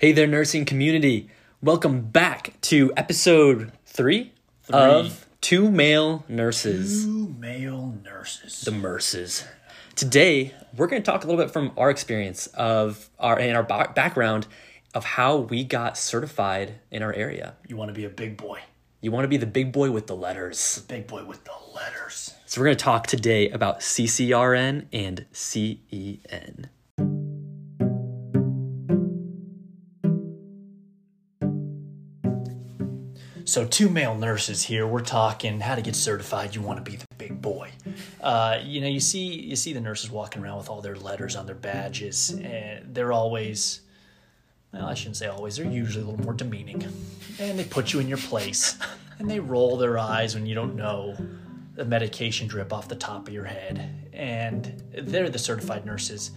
Hey there, nursing community. Welcome back to episode three, of Two Male Nurses, Two male nurses. the Nurses. Today, we're going to talk a little bit from our experience of our and our ba- background of how we got certified in our area. You want to be a big boy. You want to be the big boy with the letters. Big boy with the letters. So, we're going to talk today about CCRN and CEN. So two male nurses here. We're talking how to get certified. You want to be the big boy. Uh, you know, you see, you see the nurses walking around with all their letters on their badges, and they're always. Well, I shouldn't say always. They're usually a little more demeaning, and they put you in your place, and they roll their eyes when you don't know the medication drip off the top of your head, and they're the certified nurses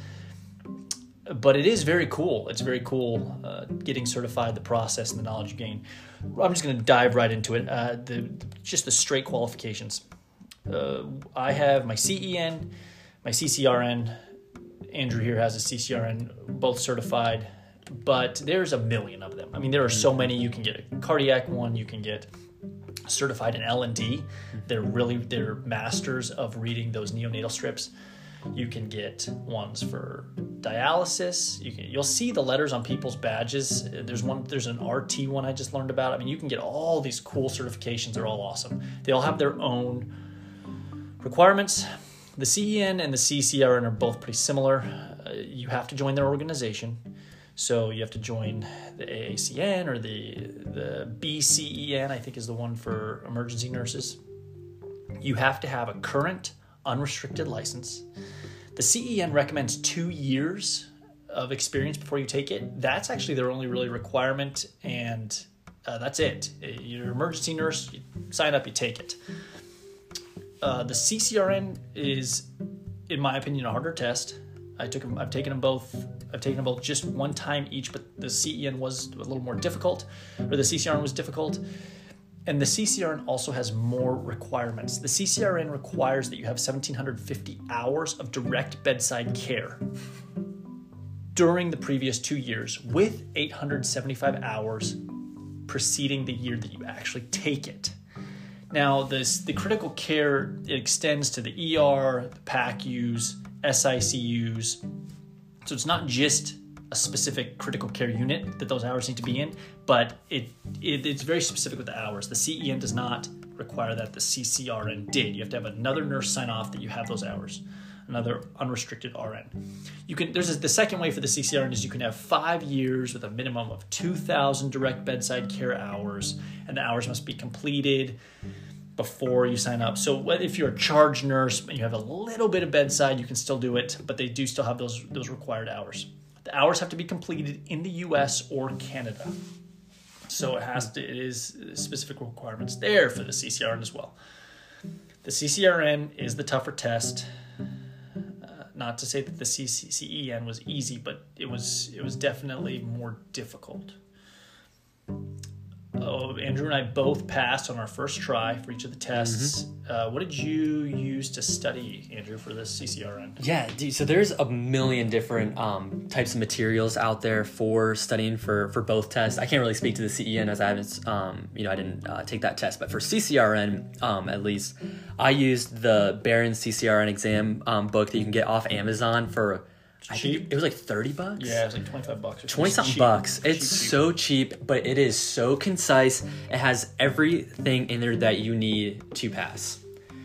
but it is very cool. It's very cool uh, getting certified, the process, and the knowledge you gain. I'm just going to dive right into it. Uh, the just the straight qualifications. Uh, I have my CEN, my CCRN. Andrew here has a CCRN, both certified, but there's a million of them. I mean, there are so many. You can get a cardiac one. You can get certified in L and D. They're really they're masters of reading those neonatal strips. You can get ones for dialysis. You can you'll see the letters on people's badges. There's one there's an RT one I just learned about. I mean, you can get all these cool certifications. They're all awesome. They all have their own requirements. The CEN and the CCRN are both pretty similar. Uh, you have to join their organization. So you have to join the AACN or the the BCEN, I think is the one for emergency nurses. You have to have a current unrestricted license. The CEN recommends two years of experience before you take it. That's actually their only really requirement, and uh, that's it. You're an emergency nurse, you sign up, you take it. Uh, the CCRN is, in my opinion, a harder test. I took them. I've taken them both. I've taken them both just one time each, but the CEN was a little more difficult, or the CCRN was difficult. And the CCRN also has more requirements. The CCRN requires that you have 1,750 hours of direct bedside care during the previous two years, with 875 hours preceding the year that you actually take it. Now, this the critical care it extends to the ER, the PACUs, SICUs. So it's not just a specific critical care unit that those hours need to be in, but it, it it's very specific with the hours. The CEN does not require that. The CCRN did. You have to have another nurse sign off that you have those hours. Another unrestricted RN. You can. There's a, the second way for the CCRN is you can have five years with a minimum of 2,000 direct bedside care hours, and the hours must be completed before you sign up. So if you're a charge nurse and you have a little bit of bedside, you can still do it, but they do still have those those required hours. The hours have to be completed in the US or Canada. So it has to it is specific requirements there for the CCRN as well. The CCRN is the tougher test. Uh, not to say that the CEN was easy, but it was it was definitely more difficult. Oh, Andrew and I both passed on our first try for each of the tests. Uh, what did you use to study, Andrew, for this CCRN? Yeah, dude, so there's a million different um, types of materials out there for studying for for both tests. I can't really speak to the CEN as I haven't, um, you know, I didn't uh, take that test. But for CCRN, um, at least, I used the Barron CCRN exam um, book that you can get off Amazon for. I think Cheap? it was like thirty bucks. Yeah, it was like twenty five bucks. Or Twenty something bucks. It's Cheap, cheap. so cheap, but it is so concise. It has everything in there that you need to pass.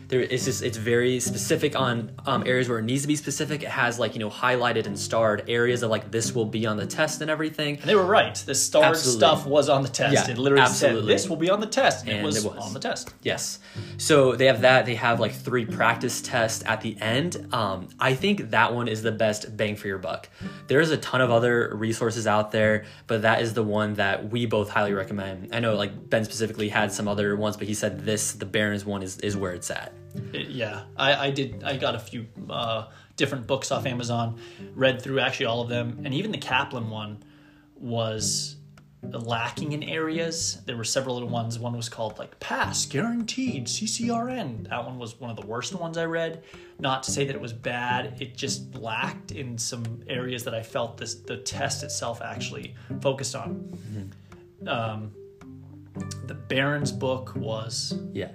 There, it's just it's very specific on um, areas where it needs to be specific. It has like you know highlighted and starred areas of like this will be on the test and everything. And they were right. The starred Absolutely. stuff was on the test. Yeah, it literally absolutely. said this will be on the test, and, And it, was it was. on the test. Yes. So they have that. They have like three practice tests at the end. Um, I think that one is the best bang for your buck. There's a ton of other resources out there, but that is the one that we both highly recommend. I know like Ben specifically had some other ones, but he said this, the Barron's one, is, is where it's at. It- yeah, I, I did. I got a few uh, different books off Amazon, read through actually all of them, and even the Kaplan one was lacking in areas. There were several little ones. One was called like pass guaranteed CCRN. That one was one of the worst ones I read. Not to say that it was bad. It just lacked in some areas that I felt this the test itself actually focused on. Um, the Barron's book was Yeah.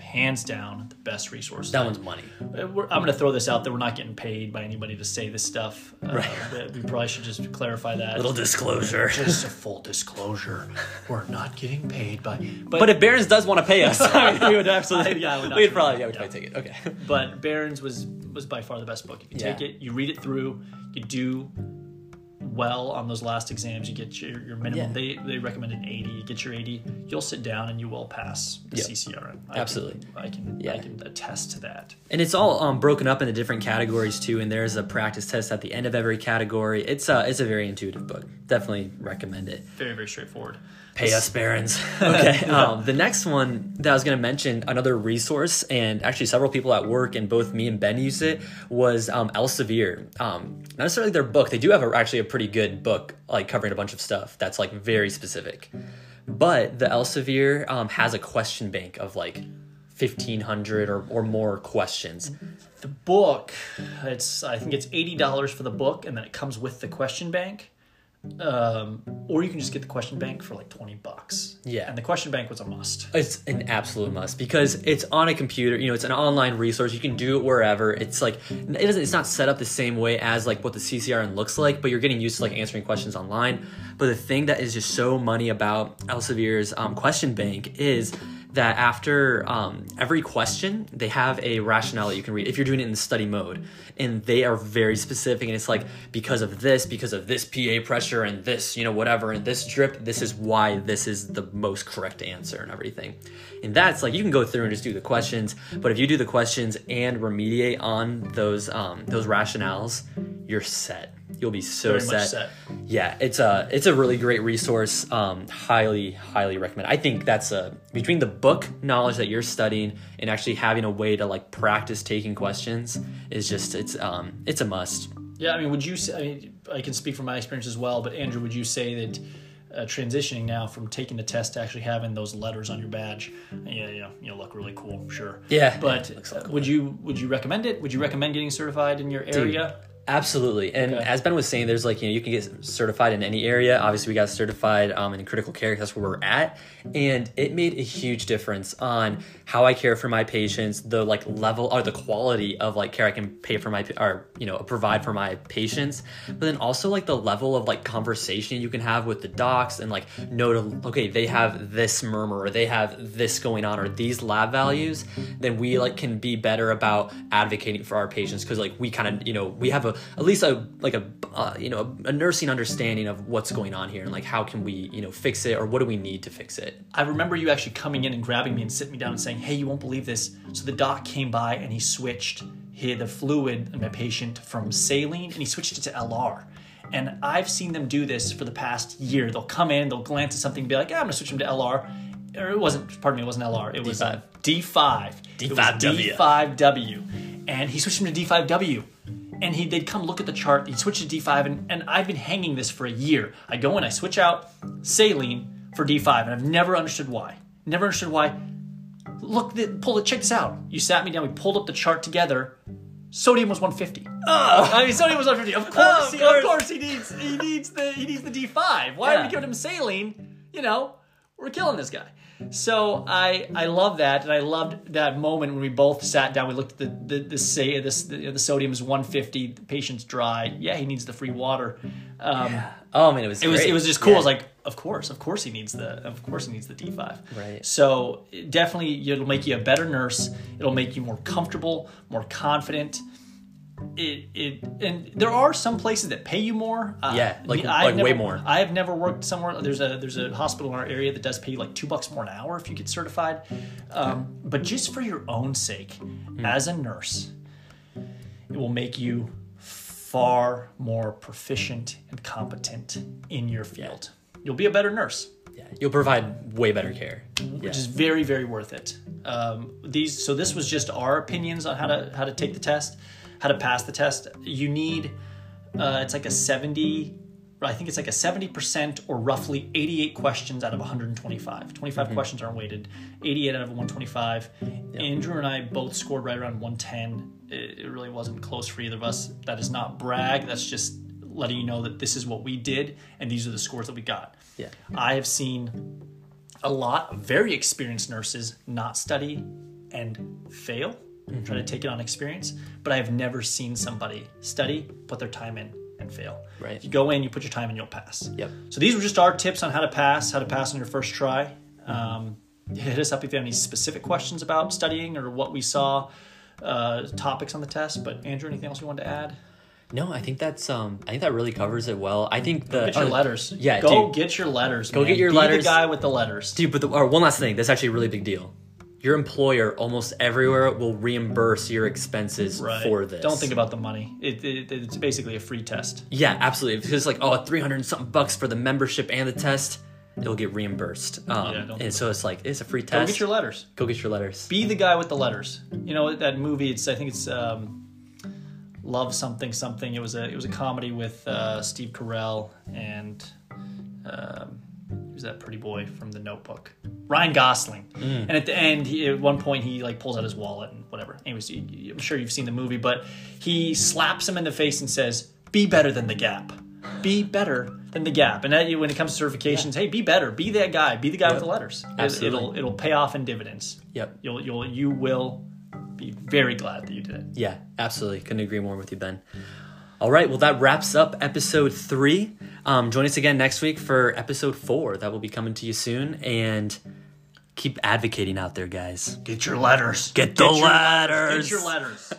Hands down the best resource. That one's money. We're- I'm going to throw this out there. We're not getting paid by anybody to say this stuff. Uh, Right. We probably should just clarify that. Little disclosure. just a full disclosure. We're not getting paid by. But, But if Barron's does want to pay us, I mean, we would absolutely. Yeah, would we'd probably, yeah, we'd yeah. probably take it. Okay. but Barron's was was by far the best book. If you take it, you read it through, you do well on those last exams. You get your, your minimum. Yeah. They they recommend an 80. You get your 80. You'll sit down and you will pass the Yeah. CCRN. I Absolutely. Can, I can Yeah. I can attest to that. And it's all um, broken up into different categories too, and there's a practice test at the end of every category. It's a it's a very intuitive book. Definitely recommend it. Very very straightforward. Pay us, Barron's. Okay. um, the next one that I was going to mention, another resource, and actually several people at work, and both me and Ben used it, was um, Elsevier. Um, not necessarily their book. They do have a, actually a pretty good book, like covering a bunch of stuff that's like very specific. But the Elsevier um, has a question bank of like 1,500 or, or more questions. The book, it's I think it's eighty dollars for the book, and then it comes with the question bank. Um, or you can just get the question bank for like twenty bucks. Yeah. and the question bank was a must. It's an absolute must because it's on a computer. You know, it's an online resource. You can do it wherever. It's like it doesn't. It's not set up the same way as like what the CCRN looks like, but you're getting used to like answering questions online. But the thing that is just so money about Elsevier's um, question bank is that after um, every question, they have a rationale that you can read if you're doing it in the study mode, and they are very specific. And it's like because of this, because of this PA pressure, and this, you know, whatever, and this drip, this is why this is the most correct answer and everything. And that's like you can go through and just do the questions, but if you do the questions and remediate on those um, those rationales, you're set. You'll be so much set. yeah, it's a it's a really great resource. Um, highly highly recommend. I think that's a between the book knowledge that you're studying and actually having a way to like practice taking questions is just it's um it's a must. Yeah, I mean, would you say? I mean, I can speak from my experience as well. But Andrew, would you say that uh, transitioning now from taking the test to actually having those letters on your badge, yeah, you know, you know, look really cool, sure. Yeah, But yeah, it looks so uh, cool. would you would you recommend it? Would you recommend getting certified in your area? Absolutely. And Okay. as Ben was saying, there's like, you know, you can get certified in any area. Obviously, we got certified um, in critical care. That's where we're at. And it made a huge difference on how I care for my patients, the like level or the quality of like care I can pay for my, or, you know, provide for my patients. But then also like the level of like conversation you can have with the docs and like know to, okay, they have this murmur or they have this going on or these lab values, then we like can be better about advocating for our patients because like we kind of, you know, we have a, at least a like a uh, you know a, nursing understanding of what's going on here and like how can we you know fix it or what do we need to fix it I remember you actually coming in and grabbing me and sitting me down and saying, "Hey, you won't believe this." So the doc came by and he switched he, the fluid in my patient from saline and he switched it to LR. And I've seen them do this for the past year. They'll come in, they'll glance at something, and be like, "Yeah, I'm gonna switch them to LR." Or it wasn't. Pardon me, it wasn't LR. It was uh, D5. It was D5W. D5W. And he switched him to D5W. And he they'd come look at the chart. He'd switch to D5, and, and I've been hanging this for a year. I go in, I switch out saline for D5, and I've never understood why. Never understood why. Look, th- pull it. Check this out. You sat me down. We pulled up the chart together. Sodium was 150. Oh, I mean, sodium was 150. Of course, Oh, of he, course. of course he needs he needs the he needs the D5. Why are we giving him saline? You know, we're killing this guy. So I I love that, and I loved that moment when we both sat down. We looked at the the the say this the, the sodium is 150. The patient's dry. Yeah, he needs the free water. Um, oh man it was it was it was just cool. Yeah. I was like, of course, of course he needs the of course he needs the D5. Right. So it definitely, it'll make you a better nurse. It'll make you more comfortable, more confident. It it and there are some places that pay you more. Uh, Yeah, like- I've like way never- more. I have never worked somewhere. There's a there's a hospital in our area that does pay you like two bucks more an hour if you get certified. Um, but just for your own sake, Hmm. as a nurse, it will make you far more proficient and competent in your field. You'll be a better nurse, yeah. you'll provide way better care which is very, very worth it. Um, these, so this was just our opinions on how to how to take the test, how to pass the test. You need, uh, it's like a seventy I think it's like a 70% or roughly 88 questions out of 125. 25 Mm-hmm. questions aren't weighted, 88 out of 125. Andrew and I both scored right around 110. It, it really wasn't close for either of us. That is not brag, that's just letting you know that this is what we did and these are the scores that we got. Yeah. I have seen a lot of very experienced nurses not study and fail, try to take it on experience, but I have never seen somebody study, put their time in, and fail. Right. You go in, you put your time in, you'll pass. Yep. So these were just our tips on how to pass, how to pass on your first try. Um, hit us up if you have any specific questions about studying or what we saw, uh, topics on the test. But Andrew, anything else you wanted to add? No, I think that's um I think that really covers it well. I think the Get your oh, letters. Yeah, Go dude. get your letters. Go man. get your Be letters. the guy with the letters. Dude, but the, or one last thing, that's actually a really big deal. Your employer almost everywhere will reimburse your expenses Right. for this. Don't think about the money. It, it, it's basically a free test. Yeah, absolutely. If it's like oh, three hundred and something bucks for the membership and the test, it'll get reimbursed. Um, Yeah, and so it's like it's a free test. Go get your letters. Go get your letters. Be the guy with the letters. You know that movie. It's I think it's um, Love Something Something. It was a it was a comedy with uh, Steve Carell and um, who's that pretty boy from The Notebook? Ryan Gosling. Mm. And at the end, he, at one point, he like pulls out his wallet and whatever. Anyways, I'm sure you've seen the movie, but he slaps him in the face and says, "Be better than the Gap." Be better than the Gap, and that, when it comes to certifications, hey, be better. Be that guy. Be the guy with the letters. Absolutely. It'll it'll pay off in dividends. Yep. You'll you'll you will be very glad that you did it. Yeah, absolutely. Couldn't agree more with you, Ben. All right, well, that wraps up episode three. Um, join us again next week for episode four. That will be coming to you soon. And keep advocating out there, guys. Get your letters. Get the your letters. Get your letters.